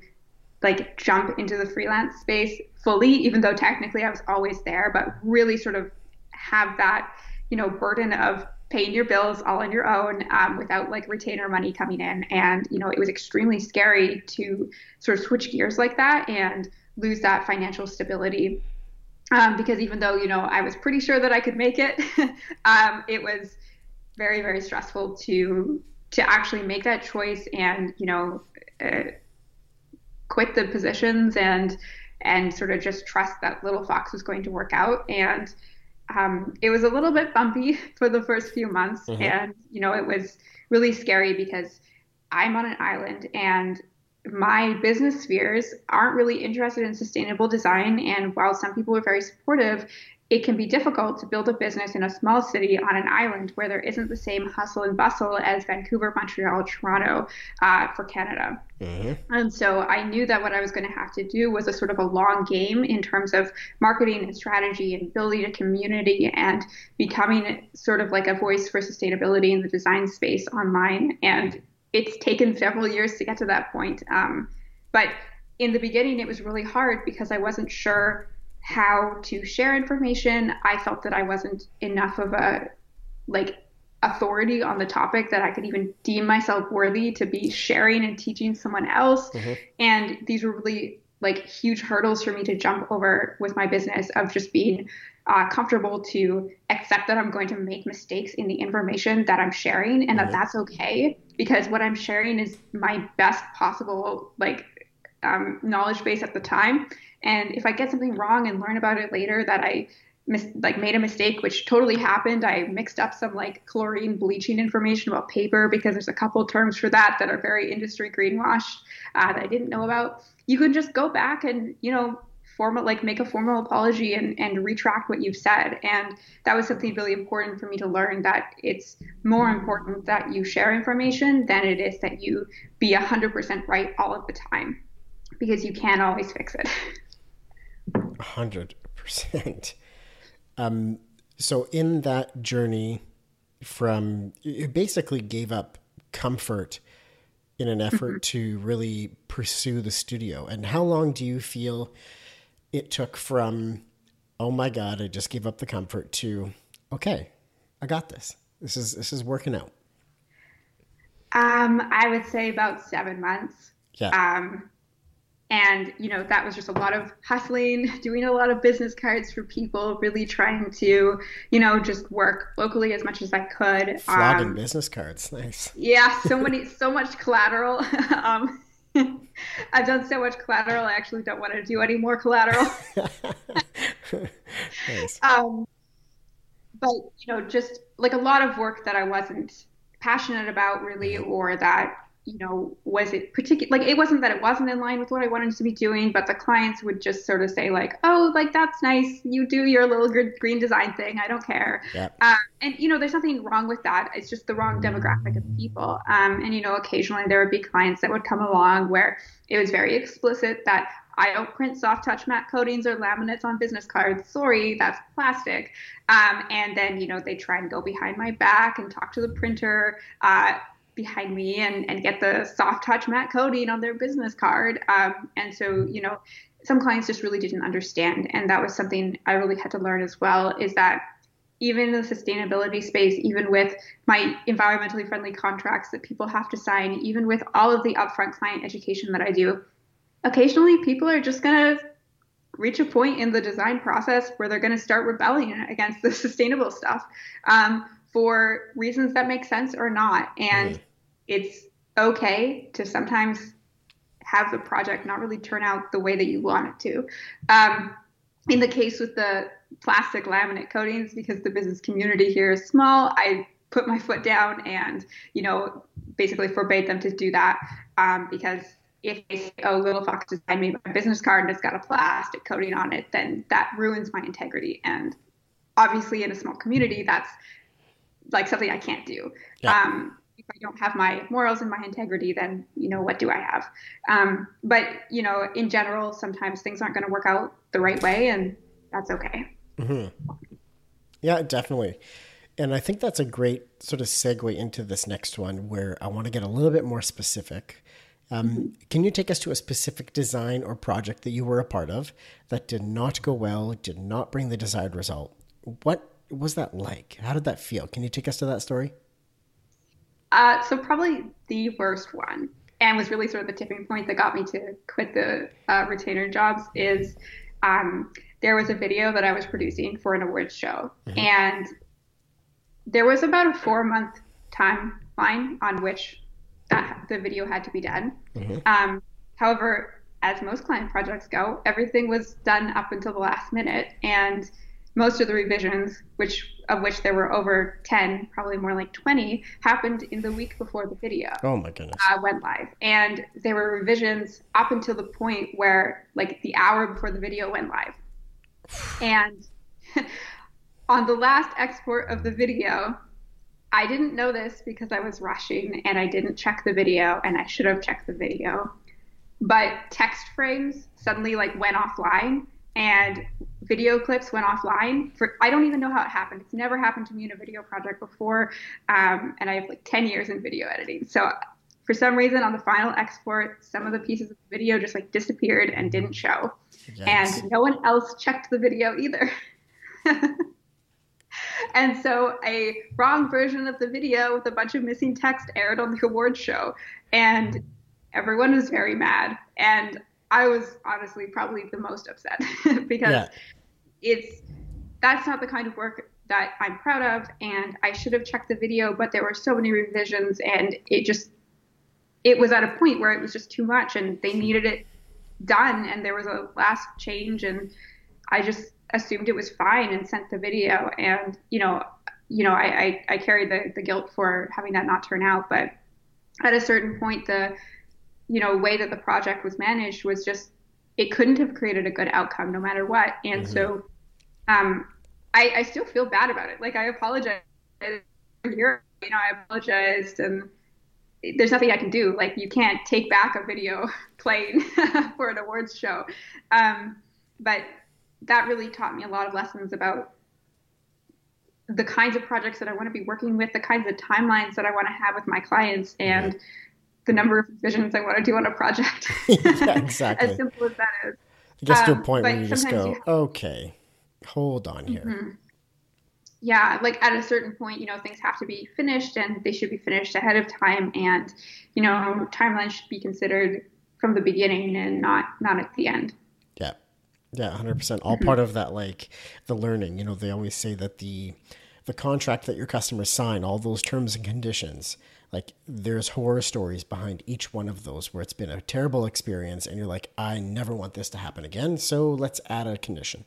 Speaker 3: like jump into the freelance space fully, even though technically I was always there, but really sort of have that you know burden of paying your bills all on your own um, without like retainer money coming in. And you know it was extremely scary to sort of switch gears like that and lose that financial stability. Um, because even though you know i was pretty sure that i could make it um, it was very very stressful to to actually make that choice and you know uh, quit the positions and and sort of just trust that little fox was going to work out. And um, it was a little bit bumpy for the first few months, mm-hmm. and you know it was really scary because I'm on an island and my business spheres aren't really interested in sustainable design. And while some people are very supportive, it can be difficult to build a business in a small city on an island where there isn't the same hustle and bustle as Vancouver, Montreal, Toronto uh, for Canada. Mm-hmm. And so I knew that what I was going to have to do was a sort of a long game in terms of marketing and strategy and building a community and becoming sort of like a voice for sustainability in the design space online. And it's taken several years to get to that point. Um, but in the beginning, it was really hard because I wasn't sure how to share information. I felt that I wasn't enough of a like authority on the topic that I could even deem myself worthy to be sharing and teaching someone else. Mm-hmm. And these were really like huge hurdles for me to jump over with my business of just being uh, comfortable to accept that I'm going to make mistakes in the information that I'm sharing and mm-hmm. that that's okay because what I'm sharing is my best possible like um, knowledge base at the time and if I get something wrong and learn about it later that I mis- like made a mistake, which totally happened, I mixed up some like chlorine bleaching information about paper because there's a couple terms for that that are very industry greenwashed uh, that I didn't know about. You can just go back and you know formal like make a formal apology and, and retract what you've said and that was something really important for me to learn that it's more important that you share information than it is that you be 100% right all of the time because you can't always fix it
Speaker 1: hundred percent. Um, so in that journey, from you basically gave up comfort in an effort mm-hmm. to really pursue the studio. And how long do you feel it took from, oh my god, I just gave up the comfort to, okay, I got this. This is this is working out.
Speaker 3: Um, I would say about seven months. Yeah. Um, and you know that was just a lot of hustling doing a lot of business cards for people really trying to you know just work locally as much as i could
Speaker 1: flogging um, business cards nice
Speaker 3: yeah so many so much collateral um, i've done so much collateral i actually don't want to do any more collateral nice. um, but you know just like a lot of work that i wasn't passionate about really mm-hmm. or that you know, was it particular? Like, it wasn't that it wasn't in line with what I wanted to be doing, but the clients would just sort of say, like, oh, like, that's nice. You do your little green design thing. I don't care. Yep. Um, and, you know, there's nothing wrong with that. It's just the wrong demographic of people. Um, and, you know, occasionally there would be clients that would come along where it was very explicit that I don't print soft touch matte coatings or laminates on business cards. Sorry, that's plastic. Um, and then, you know, they try and go behind my back and talk to the printer. Uh, behind me and, and get the soft touch matte coating on their business card. Um, and so, you know, some clients just really didn't understand. And that was something I really had to learn as well is that even in the sustainability space, even with my environmentally friendly contracts that people have to sign, even with all of the upfront client education that I do, occasionally people are just going to reach a point in the design process where they're going to start rebelling against the sustainable stuff um, for reasons that make sense or not. And. It's okay to sometimes have the project not really turn out the way that you want it to. Um, in the case with the plastic laminate coatings, because the business community here is small, I put my foot down and, you know, basically forbade them to do that um, because if they say, oh, Little Fox designed me my business card and it's got a plastic coating on it, then that ruins my integrity. And obviously, in a small community, that's like something I can't do. Yeah. Um, if I don't have my morals and my integrity, then you know what do I have? Um, but you know, in general, sometimes things aren't going to work out the right way, and that's okay.
Speaker 1: Mm-hmm. Yeah, definitely. And I think that's a great sort of segue into this next one, where I want to get a little bit more specific. Um, can you take us to a specific design or project that you were a part of that did not go well, did not bring the desired result? What was that like? How did that feel? Can you take us to that story?
Speaker 3: Uh, so probably the worst one, and was really sort of the tipping point that got me to quit the uh, retainer jobs. Is um, there was a video that I was producing for an awards show, mm-hmm. and there was about a four month timeline on which that the video had to be done. Mm-hmm. Um, however, as most client projects go, everything was done up until the last minute, and most of the revisions, which of which there were over 10, probably more like 20, happened in the week before the video.
Speaker 1: Oh my goodness.
Speaker 3: Uh, went live, and there were revisions up until the point where, like, the hour before the video went live, and on the last export of the video, I didn't know this because I was rushing and I didn't check the video and I should have checked the video. But text frames suddenly like went offline and video clips went offline for I don't even know how it happened. It's never happened to me in a video project before. Um, and I have like 10 years in video editing. So for some reason on the final export, some of the pieces of the video just like disappeared and didn't show. Yes. And no one else checked the video either. and so a wrong version of the video with a bunch of missing text aired on the awards show. And everyone was very mad. And I was honestly probably the most upset because yeah. It's that's not the kind of work that I'm proud of. And I should have checked the video, but there were so many revisions and it just it was at a point where it was just too much and they needed it done and there was a last change and I just assumed it was fine and sent the video and you know you know I, I, I the, the guilt for having that not turn out but at a certain point the you know way that the project was managed was just it couldn't have created a good outcome no matter what and mm-hmm. so um I, I still feel bad about it like I apologize you know I apologized and there's nothing I can do. Like you can't take back a video playing for an awards show. Um, but that really taught me a lot of lessons about the kinds of projects that I want to be working with, the kinds of timelines that I want to have with my clients, and yeah. The number of visions I want to do on a project.
Speaker 1: yeah, exactly.
Speaker 3: as simple as that is.
Speaker 1: It gets um, to a um, point where you just go, you okay, hold on here. Mm-hmm
Speaker 3: yeah, like at a certain point, you know, things have to be finished and they should be finished ahead of time. And, you know, timeline should be considered from the beginning and not, not at the end.
Speaker 1: Yeah. Yeah. hundred percent. All mm-hmm. part of that, like the learning, you know, they always say that the, the contract that your customers sign, all those terms and conditions, like there's horror stories behind each one of those where it's been a terrible experience and you're like, I never want this to happen again. So let's add a condition.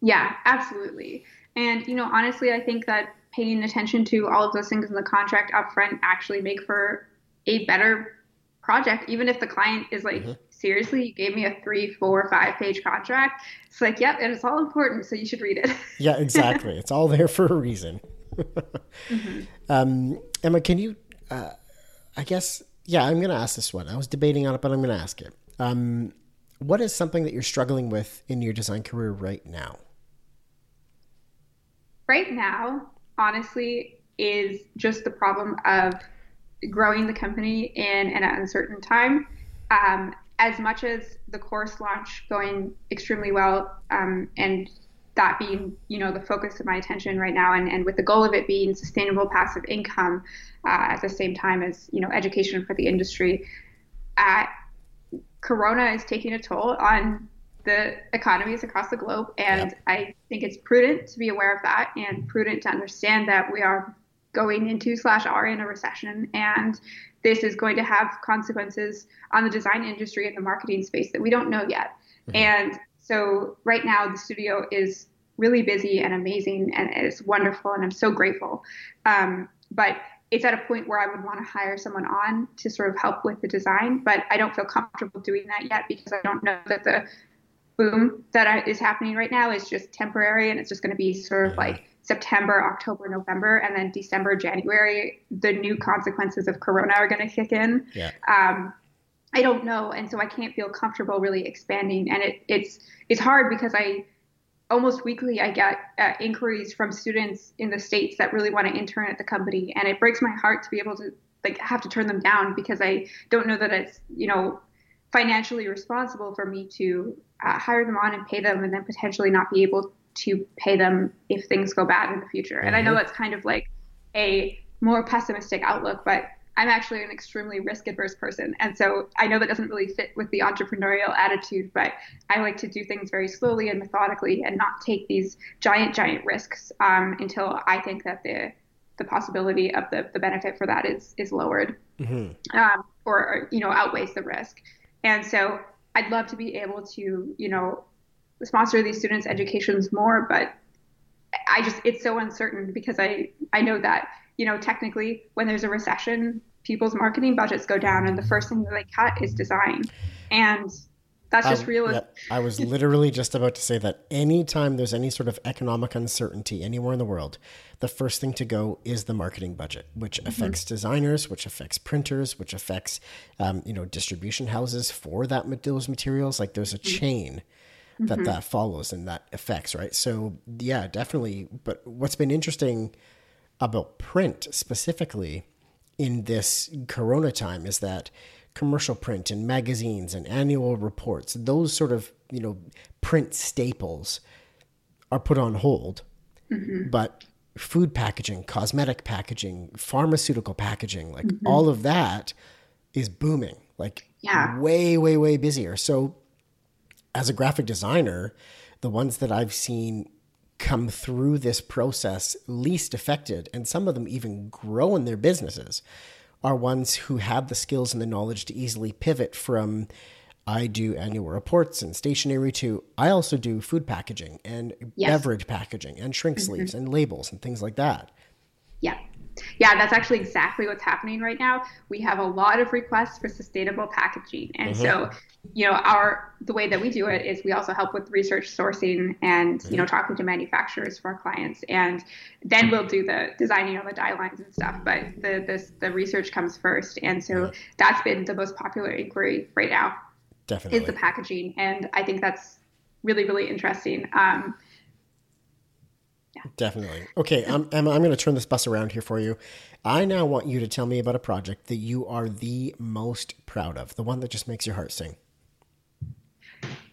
Speaker 3: Yeah, absolutely. And, you know, honestly, I think that paying attention to all of those things in the contract upfront actually make for a better project, even if the client is like, mm-hmm. seriously, you gave me a three, four, five page contract. It's like, yep, and it's all important, so you should read it.
Speaker 1: yeah, exactly. it's all there for a reason. Mm-hmm. um, Emma, can you, uh, I guess, yeah, I'm going to ask this one. I was debating on it, but I'm going to ask it. Um, what is something that you're struggling with in your design career right now?
Speaker 3: right now, honestly, is just the problem of growing the company in an uncertain time. Um, as much as the course launch going extremely well um, and that being you know the focus of my attention right now and, and with the goal of it being sustainable passive income uh, at the same time as you know education for the industry uh, corona is taking a toll on the economies across the globe. And yep. I think it's prudent to be aware of that and prudent to understand that we are going into slash are in a recession and this is going to have consequences on the design industry and the marketing space that we don't know yet. Mm-hmm. And so right now the studio is really busy and amazing and it's wonderful and I'm so grateful. Um, but it's at a point where I would want to hire someone on to sort of help with the design, but I don't feel comfortable doing that yet because I don't know that the boom that is happening right now is just temporary and it's just going to be sort of like September, October, November, and then December, January, the new consequences of Corona are going to kick in.
Speaker 1: Yeah.
Speaker 3: Um, I don't know, and so I can't feel comfortable really expanding, and it, it's it's hard because I almost weekly I get uh, inquiries from students in the states that really want to intern at the company, and it breaks my heart to be able to like have to turn them down because I don't know that it's you know financially responsible for me to uh, hire them on and pay them, and then potentially not be able to pay them if things go bad in the future. Mm-hmm. And I know mm-hmm. that's kind of like a more pessimistic outlook, but I'm actually an extremely risk adverse person. And so I know that doesn't really fit with the entrepreneurial attitude, but I like to do things very slowly and methodically and not take these giant, giant risks um, until I think that the the possibility of the, the benefit for that is is lowered mm-hmm. um, or, or, you know outweighs the risk. And so I'd love to be able to you know sponsor these students' educations more, but I just it's so uncertain because I I know that you know technically when there's a recession, people's marketing budgets go down, and the first thing that they cut is design, and that's just um, real. Yeah,
Speaker 1: I was literally just about to say that anytime there's any sort of economic uncertainty anywhere in the world, the first thing to go is the marketing budget, which mm-hmm. affects designers, which affects printers, which affects um, you know distribution houses for that those materials. Like there's a mm-hmm. chain that mm-hmm. that follows and that affects, right? So yeah, definitely. But what's been interesting about print specifically in this Corona time is that commercial print and magazines and annual reports, those sort of you know print staples, are put on hold, mm-hmm. but food packaging, cosmetic packaging, pharmaceutical packaging, like mm-hmm. all of that is booming, like
Speaker 3: yeah.
Speaker 1: way, way, way busier. So as a graphic designer, the ones that I've seen come through this process least affected, and some of them even grow in their businesses, are ones who have the skills and the knowledge to easily pivot from I do annual reports and stationery to I also do food packaging and yes. beverage packaging and shrink mm-hmm. sleeves and labels and things like that.
Speaker 3: Yeah. That's actually exactly what's happening right now. We have a lot of requests for sustainable packaging. And mm-hmm. so you know our the way that we do it is we also help with research sourcing and you know mm-hmm. talking to manufacturers for our clients and then we'll do the designing of the die lines and stuff but the this the research comes first and so that's been the most popular inquiry right now
Speaker 1: definitely
Speaker 3: is the packaging and i think that's really really interesting um,
Speaker 1: yeah. Definitely. Okay, I'm, I'm, I'm going to turn this bus around here for you. I now want you to tell me about a project that you are the most proud of, the one that just makes your heart sing.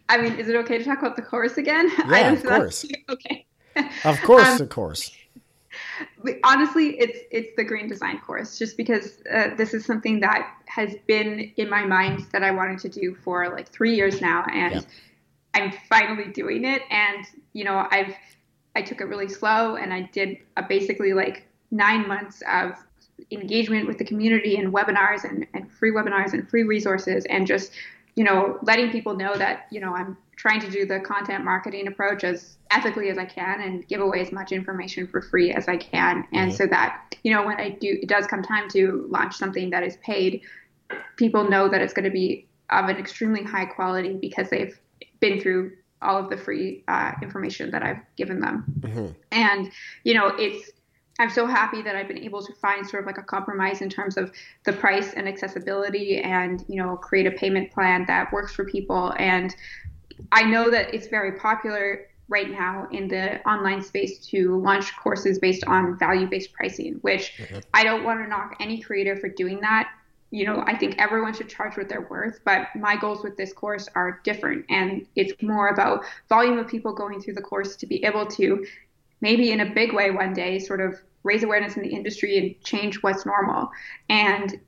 Speaker 3: I mean, is it okay to talk about the course again?
Speaker 1: Yeah, of course.
Speaker 3: Okay.
Speaker 1: of course, um, of course.
Speaker 3: Honestly, it's it's the green design course, just because uh, this is something that has been in my mind that I wanted to do for like three years now, and. I'm finally doing it. And you know, I've I took it really slow, and I did a basically like nine months of engagement with the community and webinars and, and free webinars and free resources and just you know, letting people know that, you know, I'm trying to do the content marketing approach as ethically as I can and give away as much information for free as I can. And mm-hmm. so that, you know, when I do, it does come time to launch something that is paid, people know that it's going to be of an extremely high quality because they've been through all of the free uh, information that I've given them. Mm-hmm. And, you know, it's, I'm so happy that I've been able to find sort of like a compromise in terms of the price and accessibility and, you know, create a payment plan that works for people. And I know that it's very popular right now in the online space to launch courses based on value based pricing, which mm-hmm. I don't want to knock any creator for doing that. You know, I think everyone should charge what they're worth, but my goals with this course are different. And it's more about volume of people going through the course to be able to maybe in a big way one day sort of raise awareness in the industry and change what's normal. And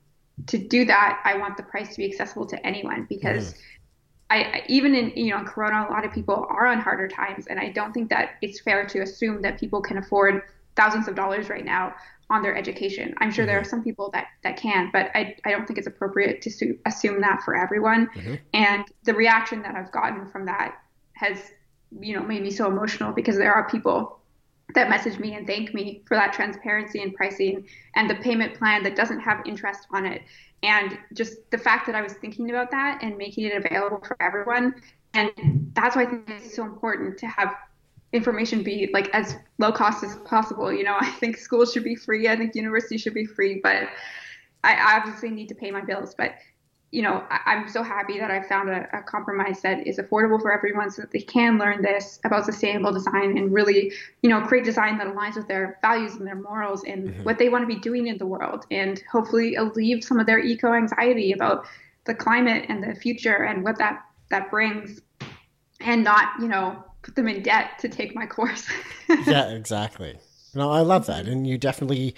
Speaker 3: to do that, I want the price to be accessible to anyone because mm. I even in you know Corona, a lot of people are on harder times, and I don't think that it's fair to assume that people can afford thousands of dollars right now on their education. I'm sure mm-hmm. there are some people that that can, but I I don't think it's appropriate to su- assume that for everyone. Mm-hmm. And the reaction that I've gotten from that has you know made me so emotional because there are people that message me and thank me for that transparency in pricing and the payment plan that doesn't have interest on it and just the fact that I was thinking about that and making it available for everyone. And that's why I think it's so important to have information be like as low cost as possible. You know, I think schools should be free. I think universities should be free, but I obviously need to pay my bills. But you know, I, am so happy that I found a, a, compromise that is affordable for everyone so that they can learn this about sustainable design and really, you know, create design that aligns with their values and their morals and mm-hmm. what they want to be doing in the world and hopefully alleviate some of their eco anxiety about the climate and the future and what that, that brings and not, you know, put them in debt to take my course.
Speaker 1: yeah, exactly. No, I love that. And you definitely,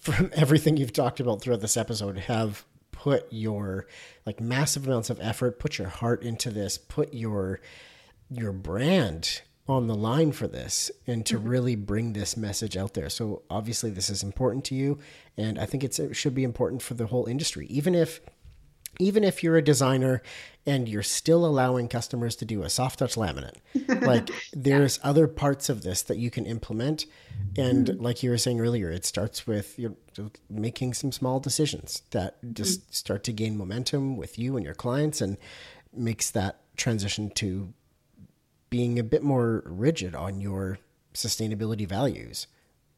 Speaker 1: from everything you've talked about throughout this episode, have put your like massive amounts of effort, put your heart into this, put your your brand on the line for this and to mm-hmm. really bring this message out there. So obviously this is important to you and I think it's it should be important for the whole industry. Even if even if you're a designer and you're still allowing customers to do a soft touch laminate like there's yeah. other parts of this that you can implement and mm-hmm. like you were saying earlier it starts with you know, making some small decisions that just mm-hmm. start to gain momentum with you and your clients and makes that transition to being a bit more rigid on your sustainability values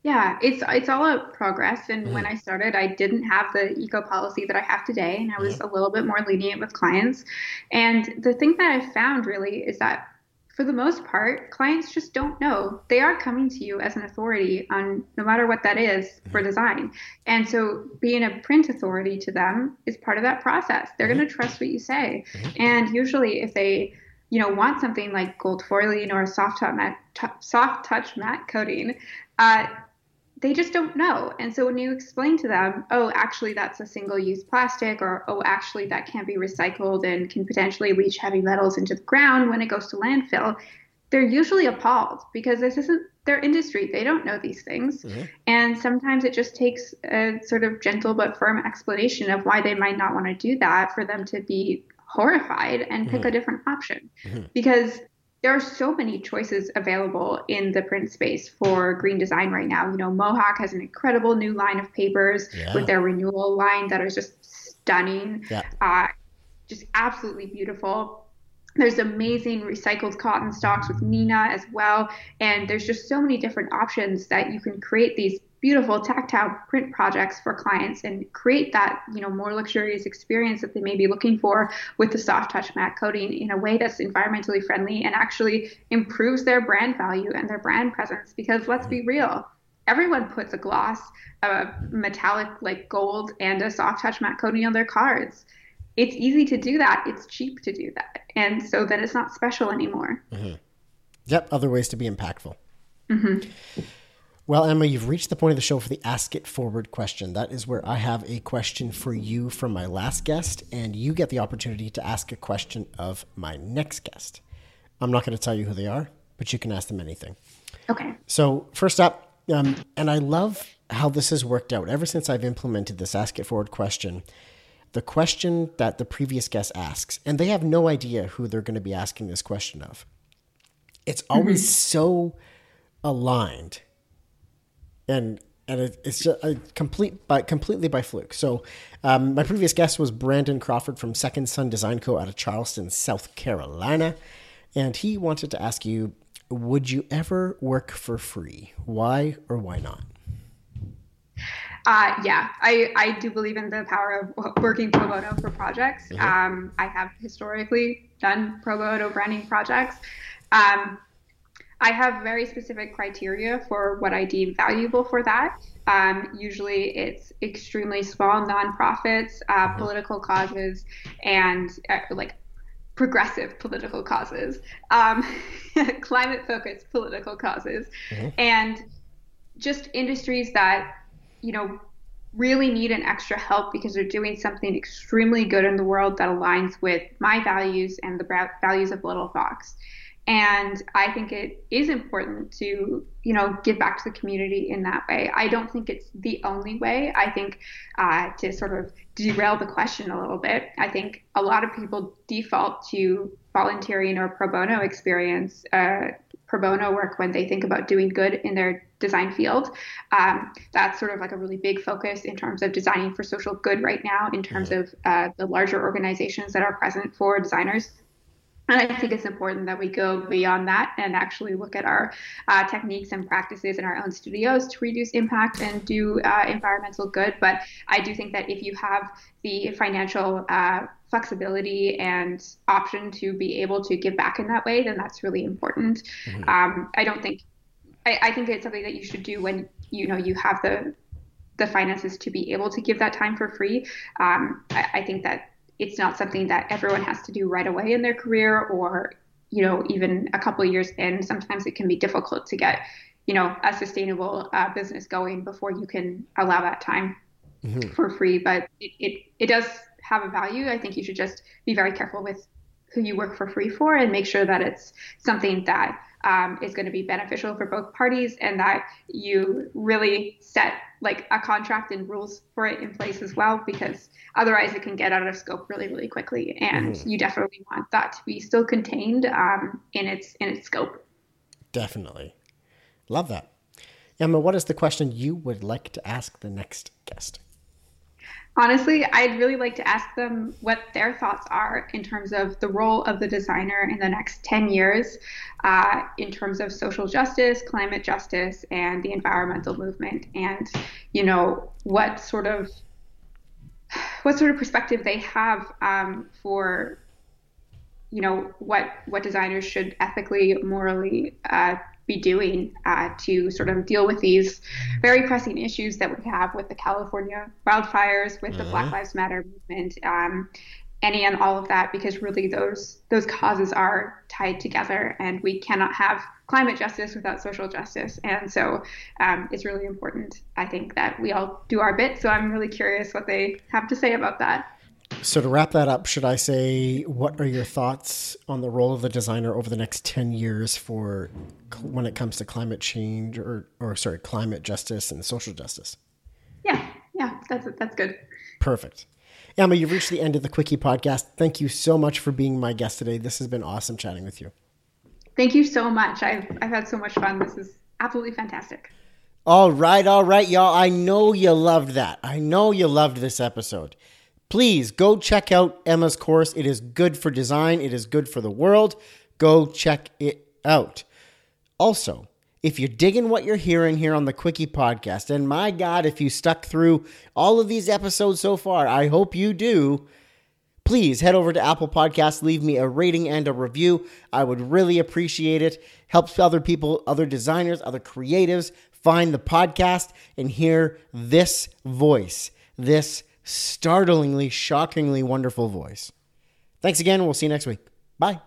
Speaker 3: yeah, it's it's all a progress. And mm. when I started, I didn't have the eco policy that I have today, and I was a little bit more lenient with clients. And the thing that I found really is that for the most part, clients just don't know. They are coming to you as an authority on no matter what that is mm-hmm. for design. And so being a print authority to them is part of that process. They're mm-hmm. going to trust what you say. Mm-hmm. And usually if they you know want something like gold foiling or a soft touch matte, t- soft touch matte coating, uh, they just don't know. And so when you explain to them, oh, actually, that's a single use plastic, or oh, actually, that can't be recycled and can potentially leach heavy metals into the ground when it goes to landfill, they're usually appalled because this isn't their industry. They don't know these things. Mm-hmm. And sometimes it just takes a sort of gentle but firm explanation of why they might not want to do that for them to be horrified and pick mm-hmm. a different option. Mm-hmm. Because there are so many choices available in the print space for green design right now. You know, Mohawk has an incredible new line of papers yeah. with their renewal line that is just stunning, yeah. uh, just absolutely beautiful. There's amazing recycled cotton stocks with Neenah as well. And there's just so many different options that you can create these beautiful tactile print projects for clients and create that you know more luxurious experience that they may be looking for with the soft touch matte coating in a way that's environmentally friendly and actually improves their brand value and their brand presence. Because let's be real everyone puts a gloss a metallic like gold and a soft touch matte coating on their cards. It's easy to do that. It's cheap to do that. And so then it's not special anymore.
Speaker 1: Mm-hmm. yep other ways to be impactful. Mm-hmm. Well, Emma, you've reached the point of the show for the Ask It Forward question. That is where I have a question for you from my last guest, and you get the opportunity to ask a question of my next guest. I'm not going to tell you who they are, but you can ask them anything.
Speaker 3: Okay.
Speaker 1: So, first up, um, and I love how this has worked out ever since I've implemented this Ask It Forward question. The question that the previous guest asks, and they have no idea who they're going to be asking this question of. It's always mm-hmm. so aligned and and it, it's just a complete by completely by fluke. So, um, my previous guest was Brandon Crawford from Second Sun Design Co. out of Charleston, South Carolina, and he wanted to ask you: Would you ever work for free? Why or why not?
Speaker 3: Uh, yeah, I, I do believe in the power of working pro bono for projects. Mm-hmm. Um, I have historically done pro bono branding projects. Um, I have very specific criteria for what I deem valuable for that. Um, usually it's extremely small nonprofits, uh, mm-hmm. political causes, and uh, like progressive political causes, um, climate focused political causes, mm-hmm. and just industries that, you know, really need an extra help because they're doing something extremely good in the world that aligns with my values and the values of Little Fox. And I think it is important to, you know, give back to the community in that way. I don't think it's the only way. I think uh, to sort of derail the question a little bit, I think a lot of people default to volunteering or pro bono experience, uh, pro bono work when they think about doing good in their design field. Um, that's sort of like a really big focus in terms of designing for social good right now, in terms of uh, the larger organizations that are present for designers. And I think it's important that we go beyond that and actually look at our uh, techniques and practices in our own studios to reduce impact and do uh, environmental good. But I do think that if you have the financial uh, flexibility and option to be able to give back in that way, then that's really important. Mm-hmm. Um, I don't think, I, I think it's something that you should do when you know you have the the finances to be able to give that time for free. Um, I, I think that it's not something that everyone has to do right away in their career or you know even a couple of years in. Sometimes it can be difficult to get you know a sustainable uh, business going before you can allow that time mm-hmm. for free. But it, it, it does have a value. I think you should just be very careful with who you work for free for and make sure that it's something that um, is going to be beneficial for both parties and that you really set like a contract and rules for it in place as well because otherwise it can get out of scope really really quickly and mm-hmm. you definitely want that to be still contained um, in its in its scope.
Speaker 1: Definitely. Love that. Emma what is the question you would like to ask the next guest
Speaker 3: Honestly, I'd really like to ask them what their thoughts are in terms of the role of the designer in the next 10 years, uh, in terms of social justice, climate justice, and the environmental movement, and you know what sort of what sort of perspective they have um, for you know what what designers should ethically, morally uh, be doing uh, to sort of deal with these very pressing issues that we have with the California wildfires, with mm-hmm. the Black mm-hmm. Lives Matter movement, um, any and all of that, because really those those causes are tied together, and we cannot have climate justice without social justice. And so um, it's really important, I think, that we all do our bit. So I'm really curious what they have to say about that.
Speaker 1: So to wrap that up, should I say what are your thoughts on the role of the designer over the next 10 years for when it comes to climate change or or sorry, climate justice and social justice?
Speaker 3: Yeah. Yeah, that's that's good.
Speaker 1: Perfect. Emma, you've reached the end of the Quickie podcast. Thank you so much for being my guest today. This has been awesome chatting with you.
Speaker 3: Thank you so much. I've I've had so much fun. This is absolutely fantastic.
Speaker 1: All right, all right, y'all. I know you loved that. I know you loved this episode please go check out Emma's course. It is good for design, it is good for the world. Go check it out. Also, if you're digging what you're hearing here on the Quickie podcast, and my God, if you stuck through all of these episodes so far, I hope you do. Please head over to Apple Podcasts, leave me a rating and a review. I would really appreciate it. Helps other people, other designers, other creatives find the podcast and hear this voice, this startlingly, shockingly wonderful voice. Thanks again. We'll see you next week. Bye.